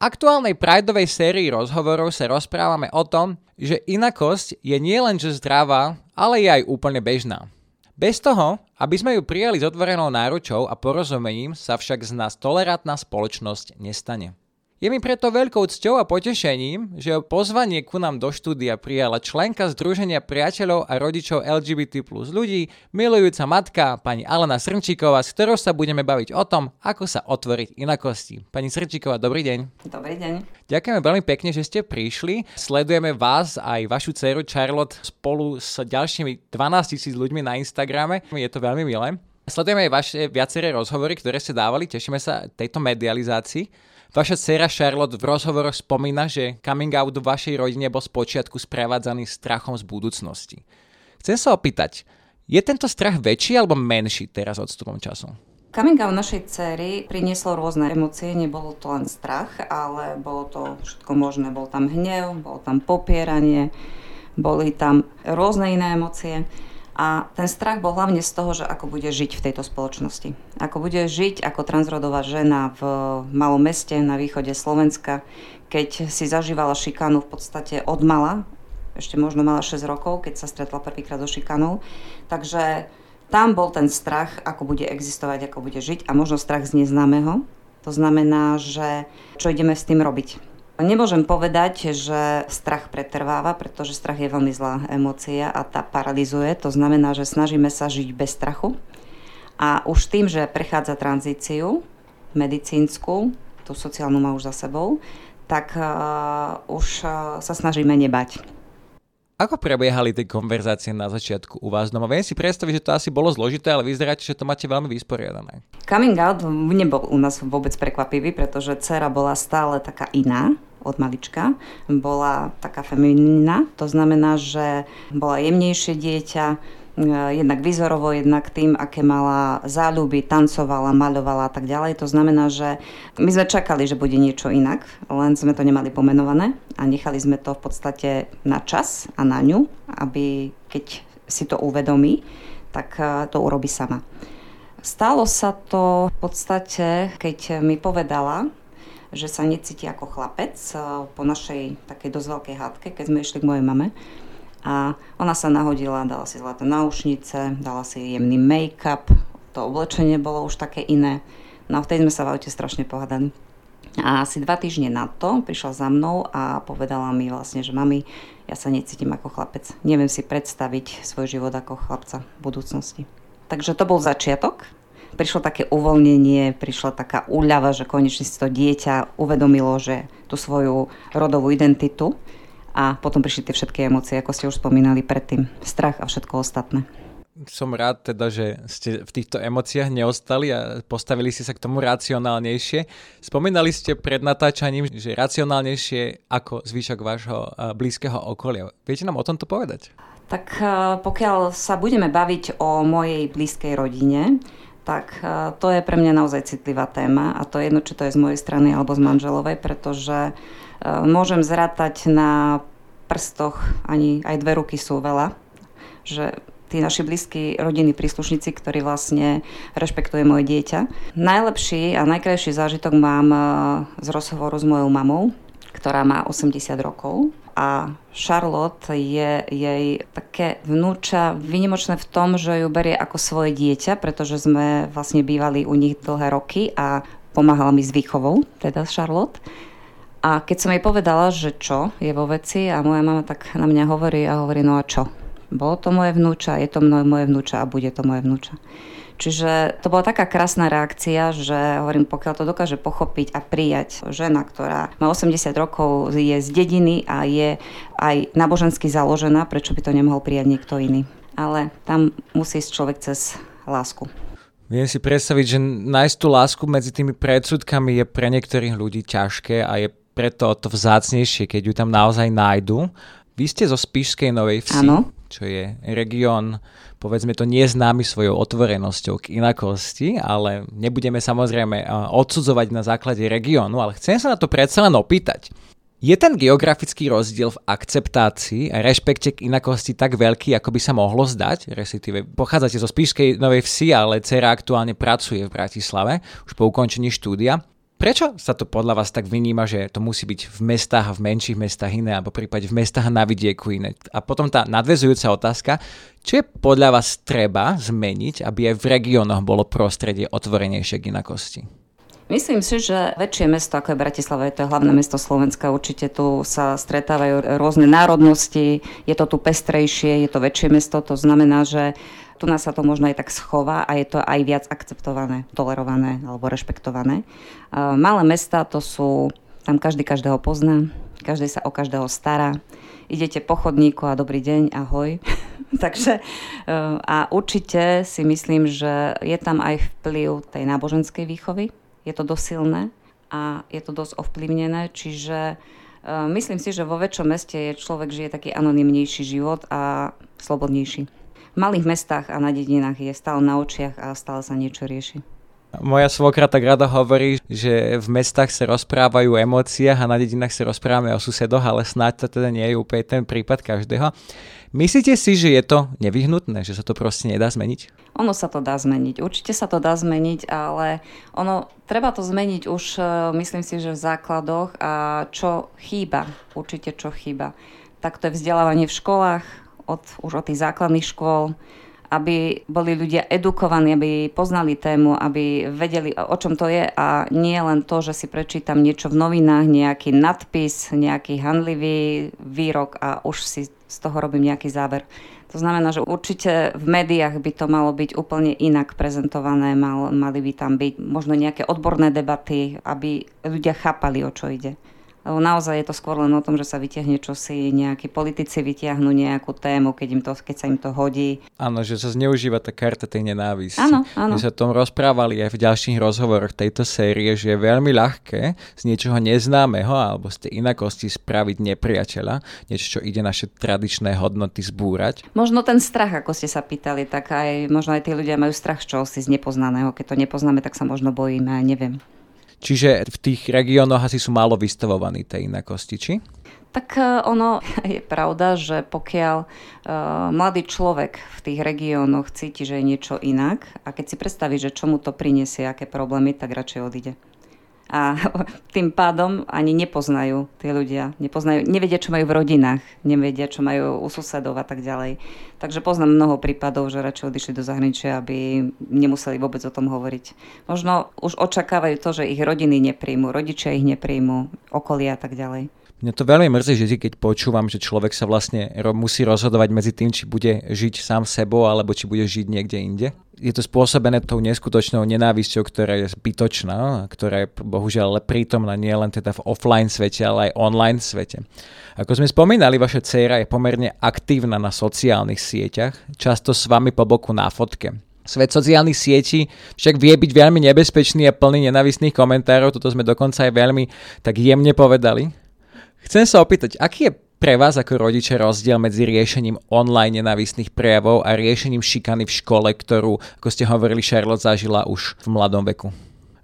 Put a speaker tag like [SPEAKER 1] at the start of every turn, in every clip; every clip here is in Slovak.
[SPEAKER 1] Aktuálnej Prideovej sérii rozhovorov sa rozprávame o tom, že inakosť je nielen že zdravá, ale je aj úplne bežná. Bez toho, aby sme ju prijali s otvorenou náručou a porozumením, sa však z nás tolerantná spoločnosť nestane. Je mi preto veľkou cťou a potešením, že pozvanie ku nám do štúdia prijala členka Združenia priateľov a rodičov LGBT plus ľudí, milujúca matka, pani Alena Srnčíková, s ktorou sa budeme baviť o tom, ako sa otvoriť inakosti. Pani Srnčíková, dobrý deň.
[SPEAKER 2] Dobrý deň.
[SPEAKER 1] Ďakujeme veľmi pekne, že ste prišli. Sledujeme vás aj vašu dceru Charlotte spolu s ďalšími 12 tisíc ľuďmi na Instagrame. Je to veľmi milé. Sledujeme aj vaše viaceré rozhovory, ktoré ste dávali. Tešíme sa tejto medializácii. Vaša dcera Charlotte v rozhovoroch spomína, že coming out v vašej rodine bol spočiatku sprevádzaný strachom z budúcnosti. Chcem sa opýtať, je tento strach väčší alebo menší teraz odstupom času?
[SPEAKER 2] Coming out našej cery prinieslo rôzne emócie, nebolo to len strach, ale bolo to všetko možné. Bol tam hnev, bolo tam popieranie, boli tam rôzne iné emócie. A ten strach bol hlavne z toho, že ako bude žiť v tejto spoločnosti. Ako bude žiť ako transrodová žena v malom meste na východe Slovenska, keď si zažívala šikanu v podstate od mala, ešte možno mala 6 rokov, keď sa stretla prvýkrát so šikanou. Takže tam bol ten strach, ako bude existovať, ako bude žiť a možno strach z neznámeho. To znamená, že čo ideme s tým robiť Nemôžem povedať, že strach pretrváva, pretože strach je veľmi zlá emócia a tá paralizuje. To znamená, že snažíme sa žiť bez strachu. A už tým, že prechádza tranzíciu medicínsku, tú sociálnu má už za sebou, tak uh, už uh, sa snažíme nebať.
[SPEAKER 1] Ako prebiehali tie konverzácie na začiatku u vás doma? Viem si predstaviť, že to asi bolo zložité, ale vyzeráte, že to máte veľmi vysporiadané.
[SPEAKER 2] Coming out nebol u nás vôbec prekvapivý, pretože dcera bola stále taká iná od malička. Bola taká feminina, to znamená, že bola jemnejšie dieťa, E, jednak výzorovo, jednak tým, aké mala záľuby, tancovala, maľovala a tak ďalej. To znamená, že my sme čakali, že bude niečo inak, len sme to nemali pomenované a nechali sme to v podstate na čas a na ňu, aby keď si to uvedomí, tak e, to urobí sama. Stalo sa to v podstate, keď mi povedala, že sa necíti ako chlapec e, po našej takej dosť veľkej hádke, keď sme išli k mojej mame a ona sa nahodila, dala si zlaté náušnice, dala si jemný make-up, to oblečenie bolo už také iné. No a vtedy sme sa v aute strašne pohádali. A asi dva týždne na to prišla za mnou a povedala mi vlastne, že mami, ja sa necítim ako chlapec. Neviem si predstaviť svoj život ako chlapca v budúcnosti. Takže to bol začiatok. Prišlo také uvoľnenie, prišla taká úľava, že konečne si to dieťa uvedomilo, že tú svoju rodovú identitu a potom prišli tie všetky emócie, ako ste už spomínali predtým. Strach a všetko ostatné.
[SPEAKER 1] Som rád teda, že ste v týchto emóciách neostali a postavili ste sa k tomu racionálnejšie. Spomínali ste pred natáčaním, že racionálnejšie ako zvyšok vášho blízkeho okolia. Viete nám o tomto povedať?
[SPEAKER 2] Tak pokiaľ sa budeme baviť o mojej blízkej rodine, tak to je pre mňa naozaj citlivá téma a to je jedno, či to je z mojej strany alebo z manželovej, pretože môžem zrátať na prstoch, ani aj dve ruky sú veľa, že tí naši blízki rodiny príslušníci, ktorí vlastne rešpektuje moje dieťa. Najlepší a najkrajší zážitok mám e, z rozhovoru s mojou mamou, ktorá má 80 rokov a Charlotte je jej také vnúča vynimočné v tom, že ju berie ako svoje dieťa, pretože sme vlastne bývali u nich dlhé roky a pomáhala mi s výchovou, teda Charlotte. A keď som jej povedala, že čo je vo veci a moja mama tak na mňa hovorí a hovorí, no a čo? Bolo to moje vnúča, je to moje vnúča a bude to moje vnúča. Čiže to bola taká krásna reakcia, že hovorím, pokiaľ to dokáže pochopiť a prijať žena, ktorá má 80 rokov, je z dediny a je aj nábožensky založená, prečo by to nemohol prijať niekto iný. Ale tam musí ísť človek cez lásku.
[SPEAKER 1] Viem si predstaviť, že nájsť tú lásku medzi tými predsudkami je pre niektorých ľudí ťažké a je preto to vzácnejšie, keď ju tam naozaj nájdu. Vy ste zo Spišskej Novej Vsi,
[SPEAKER 2] Áno.
[SPEAKER 1] čo je región, povedzme to, neznámy svojou otvorenosťou k inakosti, ale nebudeme samozrejme odsudzovať na základe regiónu, ale chcem sa na to predsa len opýtať. Je ten geografický rozdiel v akceptácii a rešpekte k inakosti tak veľký, ako by sa mohlo zdať? Respektíve pochádzate zo Spišskej Novej Vsi, ale dcera aktuálne pracuje v Bratislave, už po ukončení štúdia. Prečo sa to podľa vás tak vyníma, že to musí byť v mestách a v menších mestách iné, alebo prípade v mestách na vidieku iné? A potom tá nadvezujúca otázka, čo je podľa vás treba zmeniť, aby aj v regiónoch bolo prostredie otvorenejšie k inakosti?
[SPEAKER 2] Myslím si, že väčšie mesto ako je Bratislava, je to hlavné mesto Slovenska, určite tu sa stretávajú rôzne národnosti, je to tu pestrejšie, je to väčšie mesto, to znamená, že tu nás sa to možno aj tak schová a je to aj viac akceptované, tolerované alebo rešpektované. Malé mesta to sú, tam každý každého pozná, každý sa o každého stará, idete po chodníku a dobrý deň, ahoj. Takže a určite si myslím, že je tam aj vplyv tej náboženskej výchovy, je to dosť silné a je to dosť ovplyvnené, čiže uh, myslím si, že vo väčšom meste je človek žije taký anonymnejší život a slobodnejší. Malých mestách a na dedinách je stále na očiach a stále sa niečo rieši.
[SPEAKER 1] Moja svokra tak rada hovorí, že v mestách sa rozprávajú o emóciách a na dedinách sa rozprávame o susedoch, ale snáď to teda nie je úplne ten prípad každého. Myslíte si, že je to nevyhnutné, že sa to proste nedá zmeniť?
[SPEAKER 2] Ono sa to dá zmeniť, určite sa to dá zmeniť, ale ono, treba to zmeniť už, e, myslím si, že v základoch a čo chýba, určite čo chýba. Tak to je vzdelávanie v školách, od, už od tých základných škôl, aby boli ľudia edukovaní, aby poznali tému, aby vedeli, o čom to je a nie len to, že si prečítam niečo v novinách, nejaký nadpis, nejaký handlivý výrok a už si z toho robím nejaký záver. To znamená, že určite v médiách by to malo byť úplne inak prezentované, mal, mali by tam byť možno nejaké odborné debaty, aby ľudia chápali, o čo ide. Lebo naozaj je to skôr len o tom, že sa vytiahne čosi, nejakí politici vytiahnu nejakú tému, keď, im to, keď sa im to hodí.
[SPEAKER 1] Áno, že sa zneužíva tá karta tej nenávisti.
[SPEAKER 2] Áno, áno.
[SPEAKER 1] My sa o tom rozprávali aj v ďalších rozhovoroch tejto série, že je veľmi ľahké z niečoho neznámeho alebo z tej inakosti spraviť nepriateľa, niečo, čo ide naše tradičné hodnoty zbúrať.
[SPEAKER 2] Možno ten strach, ako ste sa pýtali, tak aj možno aj tí ľudia majú strach z čosi z nepoznaného. Keď to nepoznáme, tak sa možno bojíme, neviem.
[SPEAKER 1] Čiže v tých regiónoch asi sú málo vystavovaní tej inakosti, či?
[SPEAKER 2] Tak ono je pravda, že pokiaľ uh, mladý človek v tých regiónoch cíti, že je niečo inak a keď si predstaví, že čo to prinesie, aké problémy, tak radšej odíde a tým pádom ani nepoznajú tí ľudia. Nepoznajú, nevedia, čo majú v rodinách, nevedia, čo majú u susedov a tak ďalej. Takže poznám mnoho prípadov, že radšej odišli do zahraničia, aby nemuseli vôbec o tom hovoriť. Možno už očakávajú to, že ich rodiny nepríjmu, rodičia ich nepríjmu, okolia a tak ďalej.
[SPEAKER 1] Mňa to veľmi mrzí, že keď počúvam, že človek sa vlastne musí rozhodovať medzi tým, či bude žiť sám sebou, alebo či bude žiť niekde inde. Je to spôsobené tou neskutočnou nenávisťou, ktorá je zbytočná, ktorá je bohužiaľ prítomná nie len teda v offline svete, ale aj online svete. Ako sme spomínali, vaša dcéra je pomerne aktívna na sociálnych sieťach, často s vami po boku na fotke. Svet sociálnych sietí však vie byť veľmi nebezpečný a plný nenavistných komentárov, toto sme dokonca aj veľmi tak jemne povedali. Chcem sa opýtať, aký je pre vás ako rodiče rozdiel medzi riešením online nenávistných prejavov a riešením šikany v škole, ktorú, ako ste hovorili, Charlotte zažila už v mladom veku?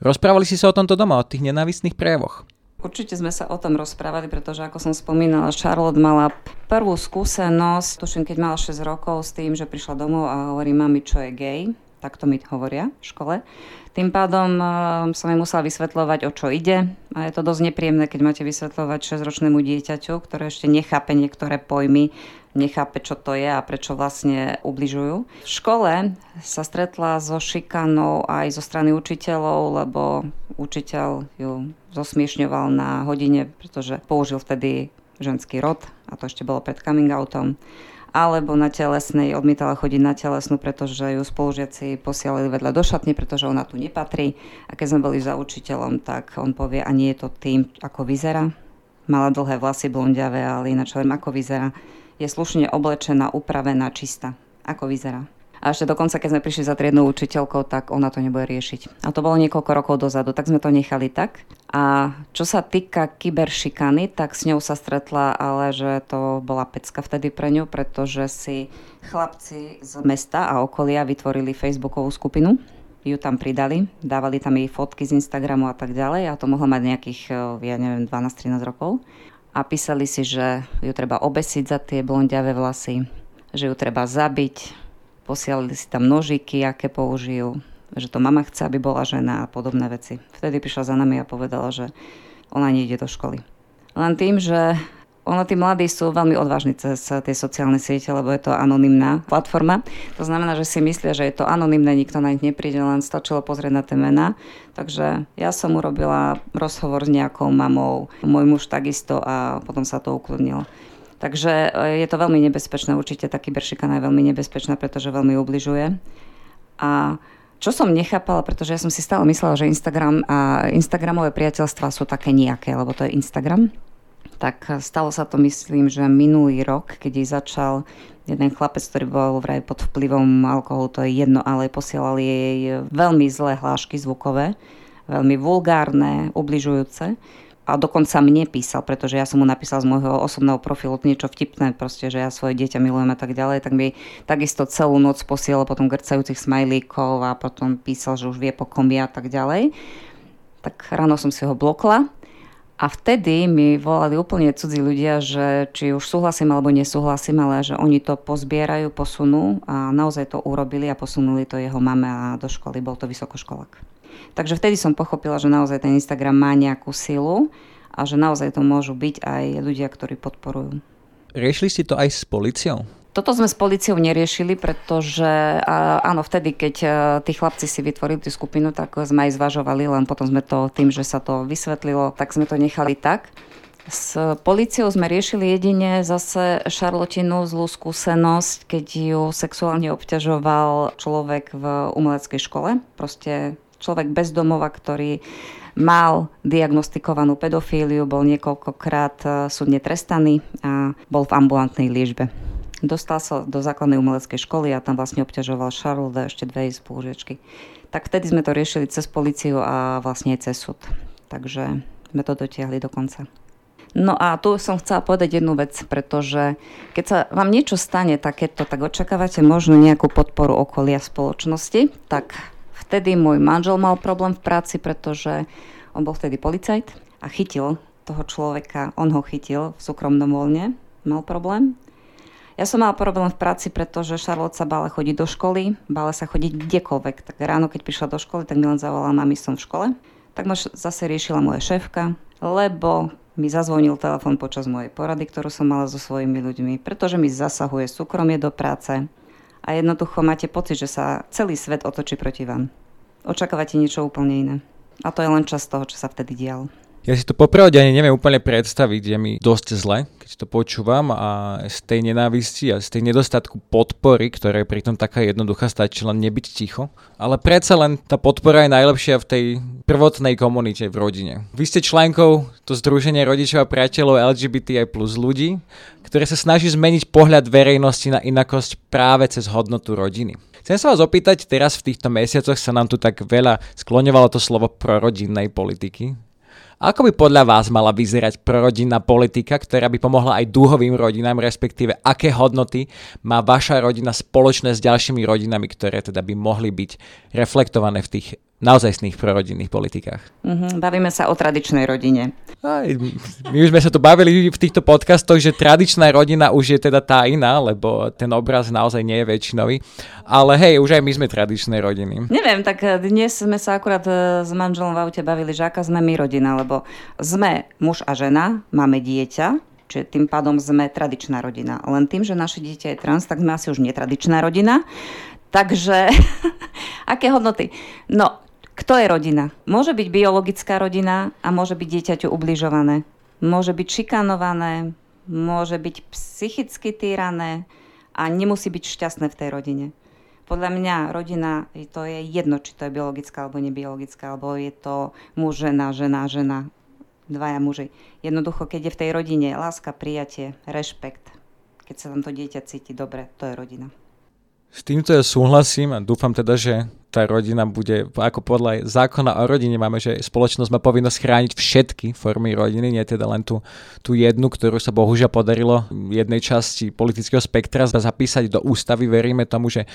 [SPEAKER 1] Rozprávali si sa o tomto doma, o tých nenávistných prejavoch?
[SPEAKER 2] Určite sme sa o tom rozprávali, pretože ako som spomínala, Charlotte mala prvú skúsenosť, tuším, keď mala 6 rokov s tým, že prišla domov a hovorí mami, čo je gay takto mi hovoria v škole. Tým pádom uh, som jej musela vysvetľovať, o čo ide. A je to dosť nepríjemné, keď máte vysvetľovať 6-ročnému dieťaťu, ktoré ešte nechápe niektoré pojmy, nechápe, čo to je a prečo vlastne ubližujú. V škole sa stretla so šikanou aj zo strany učiteľov, lebo učiteľ ju zosmiešňoval na hodine, pretože použil vtedy ženský rod a to ešte bolo pred coming outom alebo na telesnej odmietala chodiť na telesnú, pretože ju spolužiaci posielali vedľa do šatne, pretože ona tu nepatrí. A keď sme boli za učiteľom, tak on povie, a nie je to tým, ako vyzerá. Mala dlhé vlasy blondiavé, ale ináč len ako vyzerá. Je slušne oblečená, upravená, čistá. Ako vyzerá. A ešte dokonca, keď sme prišli za triednou učiteľkou, tak ona to nebude riešiť. A to bolo niekoľko rokov dozadu, tak sme to nechali tak. A čo sa týka kyberšikany, tak s ňou sa stretla, ale že to bola pecka vtedy pre ňu, pretože si chlapci z mesta a okolia vytvorili facebookovú skupinu, ju tam pridali, dávali tam jej fotky z Instagramu a tak ďalej a to mohlo mať nejakých, eh, ja neviem, 12-13 rokov. A písali si, že ju treba obesiť za tie blondiavé vlasy, že ju treba zabiť, posielali si tam nožiky, aké použijú, že to mama chce, aby bola žena a podobné veci. Vtedy prišla za nami a povedala, že ona nejde do školy. Len tým, že ono, tí mladí sú veľmi odvážni cez tie sociálne siete, lebo je to anonymná platforma. To znamená, že si myslia, že je to anonymné, nikto na nich nepríde, len stačilo pozrieť na tie mená. Takže ja som urobila rozhovor s nejakou mamou, môj muž takisto a potom sa to ukludnilo. Takže e, je to veľmi nebezpečné, určite taký beršikana je veľmi nebezpečná, pretože veľmi ubližuje. A čo som nechápala, pretože ja som si stále myslela, že Instagram a Instagramové priateľstva sú také nejaké, lebo to je Instagram. Tak stalo sa to, myslím, že minulý rok, keď začal jeden chlapec, ktorý bol vraj pod vplyvom alkoholu, to je jedno, ale posielali jej veľmi zlé hlášky zvukové, veľmi vulgárne, ubližujúce a dokonca mne písal, pretože ja som mu napísal z môjho osobného profilu niečo vtipné, proste, že ja svoje dieťa milujem a tak ďalej, tak mi takisto celú noc posielal potom grcajúcich smajlíkov a potom písal, že už vie po kom a tak ďalej. Tak ráno som si ho blokla a vtedy mi volali úplne cudzí ľudia, že či už súhlasím alebo nesúhlasím, ale že oni to pozbierajú, posunú a naozaj to urobili a posunuli to jeho mame a do školy. Bol to vysokoškolák. Takže vtedy som pochopila, že naozaj ten Instagram má nejakú silu a že naozaj to môžu byť aj ľudia, ktorí podporujú.
[SPEAKER 1] Riešili ste to aj s policiou?
[SPEAKER 2] Toto sme s policiou neriešili, pretože áno, vtedy, keď e, tí chlapci si vytvorili tú skupinu, tak sme aj zvažovali, len potom sme to tým, že sa to vysvetlilo, tak sme to nechali tak. S policiou sme riešili jedine zase Šarlotinu zlú skúsenosť, keď ju sexuálne obťažoval človek v umeleckej škole. Proste človek bez domova, ktorý mal diagnostikovanú pedofíliu, bol niekoľkokrát e, súdne trestaný a bol v ambulantnej liežbe. Dostal sa do základnej umeleckej školy a tam vlastne obťažoval Charles a ešte dve spolužiečky. Tak vtedy sme to riešili cez policiu a vlastne cez súd. Takže sme to dotiahli do konca. No a tu som chcela povedať jednu vec, pretože keď sa vám niečo stane takéto, tak očakávate možno nejakú podporu okolia spoločnosti, tak Vtedy môj manžel mal problém v práci, pretože on bol vtedy policajt a chytil toho človeka, on ho chytil v súkromnom voľne, mal problém. Ja som mala problém v práci, pretože Charlotte sa bála chodiť do školy, bála sa chodiť kdekoľvek. Tak ráno, keď prišla do školy, tak mi len zavolala, mami, som v škole. Tak ma zase riešila moja šéfka, lebo mi zazvonil telefon počas mojej porady, ktorú som mala so svojimi ľuďmi, pretože mi zasahuje súkromie do práce a jednoducho máte pocit, že sa celý svet otočí proti vám. Očakávate niečo úplne iné. A to je len čas toho, čo sa vtedy dialo.
[SPEAKER 1] Ja si to popravde ani neviem úplne predstaviť, je mi dosť zle, keď to počúvam a z tej nenávisti a z tej nedostatku podpory, ktorá je pritom taká jednoduchá, stačí len nebyť ticho. Ale predsa len tá podpora je najlepšia v tej prvotnej komunite v rodine. Vy ste členkou to Združenie rodičov a priateľov LGBTI plus ľudí, ktoré sa snaží zmeniť pohľad verejnosti na inakosť práve cez hodnotu rodiny. Chcem sa vás opýtať, teraz v týchto mesiacoch sa nám tu tak veľa skloňovalo to slovo prorodinnej politiky. Ako by podľa vás mala vyzerať prorodinná politika, ktorá by pomohla aj dúhovým rodinám, respektíve aké hodnoty má vaša rodina spoločné s ďalšími rodinami, ktoré teda by mohli byť reflektované v tých naozajstných prorodinných politikách.
[SPEAKER 2] Mm-hmm, bavíme sa o tradičnej rodine.
[SPEAKER 1] Aj, my už sme sa tu bavili v týchto podcastoch, že tradičná rodina už je teda tá iná, lebo ten obraz naozaj nie je väčšinový. Ale hej, už aj my sme tradičné rodiny.
[SPEAKER 2] Neviem, tak dnes sme sa akurát e, s manželom v aute bavili, že aká sme my rodina, lebo sme muž a žena, máme dieťa, Čiže tým pádom sme tradičná rodina. Len tým, že naše dieťa je trans, tak sme asi už netradičná rodina. Takže, aké hodnoty? No, kto je rodina? Môže byť biologická rodina a môže byť dieťaťu ubližované. Môže byť šikanované, môže byť psychicky týrané a nemusí byť šťastné v tej rodine. Podľa mňa rodina, to je jedno, či to je biologická alebo nebiologická, alebo je to muž, žena, žena, žena, dvaja muži. Jednoducho, keď je v tej rodine láska, prijatie, rešpekt, keď sa tam to dieťa cíti dobre, to je rodina.
[SPEAKER 1] S týmto ja súhlasím a dúfam teda, že tá rodina bude, ako podľa zákona o rodine máme, že spoločnosť má povinnosť chrániť všetky formy rodiny, nie teda len tú, tú jednu, ktorú sa bohužiaľ podarilo jednej časti politického spektra zapísať do ústavy. Veríme tomu, že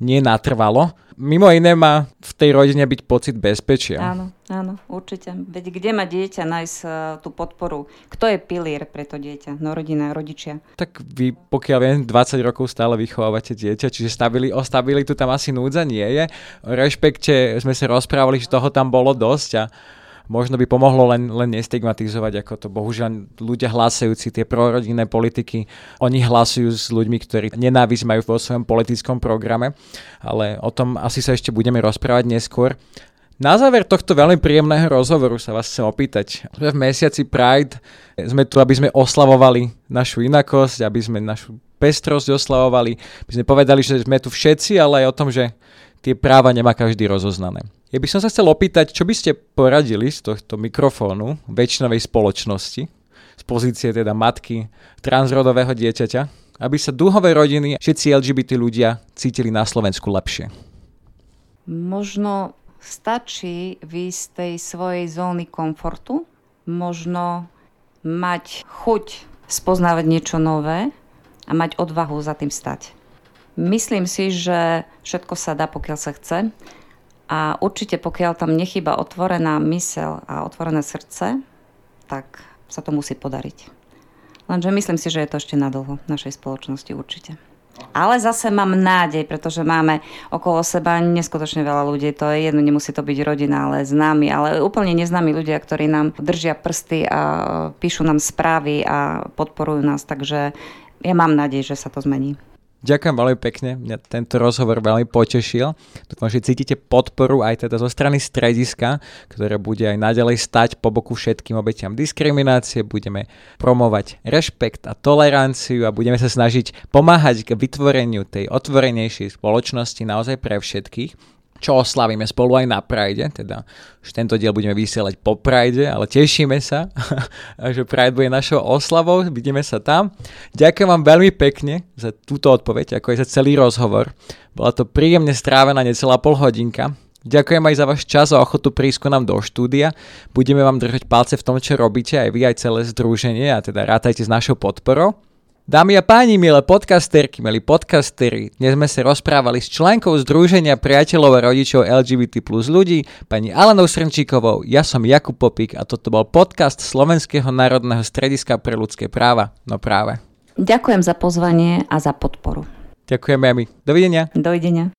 [SPEAKER 1] nie natrvalo. Mimo iné má v tej rodine byť pocit bezpečia.
[SPEAKER 2] Áno, áno, určite. Veď kde má dieťa nájsť uh, tú podporu? Kto je pilier pre to dieťa? No rodina, rodičia.
[SPEAKER 1] Tak vy, pokiaľ viem, 20 rokov stále vychovávate dieťa, čiže stabili, o stabilitu tam asi núdza nie je. O rešpekte sme sa rozprávali, že toho tam bolo dosť a možno by pomohlo len, len nestigmatizovať, ako to bohužiaľ ľudia hlasujúci tie prorodinné politiky, oni hlasujú s ľuďmi, ktorí nenávisť majú vo svojom politickom programe, ale o tom asi sa ešte budeme rozprávať neskôr. Na záver tohto veľmi príjemného rozhovoru sa vás chcem opýtať. V mesiaci Pride sme tu, aby sme oslavovali našu inakosť, aby sme našu pestrosť oslavovali, aby sme povedali, že sme tu všetci, ale aj o tom, že tie práva nemá každý rozoznané. Ja by som sa chcel opýtať, čo by ste poradili z tohto mikrofónu väčšinovej spoločnosti, z pozície teda matky transrodového dieťaťa, aby sa dúhové rodiny, všetci LGBT ľudia cítili na Slovensku lepšie?
[SPEAKER 2] Možno stačí výjsť z tej svojej zóny komfortu, možno mať chuť spoznávať niečo nové a mať odvahu za tým stať. Myslím si, že všetko sa dá, pokiaľ sa chce a určite pokiaľ tam nechyba otvorená mysel a otvorené srdce, tak sa to musí podariť. Lenže myslím si, že je to ešte nadlho v našej spoločnosti určite. Ale zase mám nádej, pretože máme okolo seba neskutočne veľa ľudí. To je jedno, nemusí to byť rodina, ale známi, ale úplne neznámi ľudia, ktorí nám držia prsty a píšu nám správy a podporujú nás. Takže ja mám nádej, že sa to zmení.
[SPEAKER 1] Ďakujem veľmi pekne, mňa tento rozhovor veľmi potešil. Dúfam, že cítite podporu aj teda zo strany strediska, ktoré bude aj naďalej stať po boku všetkým obetiam diskriminácie. Budeme promovať rešpekt a toleranciu a budeme sa snažiť pomáhať k vytvoreniu tej otvorenejšej spoločnosti naozaj pre všetkých čo oslavíme spolu aj na Pride, teda už tento diel budeme vysielať po Pride, ale tešíme sa, že Pride bude našou oslavou, vidíme sa tam. Ďakujem vám veľmi pekne za túto odpoveď, ako aj za celý rozhovor. Bola to príjemne strávená necelá pol hodinka. Ďakujem aj za váš čas a ochotu prísť nám do štúdia. Budeme vám držať palce v tom, čo robíte, aj vy, aj celé združenie a teda rátajte s našou podporou. Dámy a páni, milé podcasterky, milí podcastery, dnes sme sa rozprávali s členkou Združenia priateľov a rodičov LGBT plus ľudí, pani Alenou Srnčíkovou, ja som Jakub Popik a toto bol podcast Slovenského národného strediska pre ľudské práva. No práve.
[SPEAKER 2] Ďakujem za pozvanie a za podporu.
[SPEAKER 1] Ďakujeme aj my. Dovidenia.
[SPEAKER 2] Dovidenia.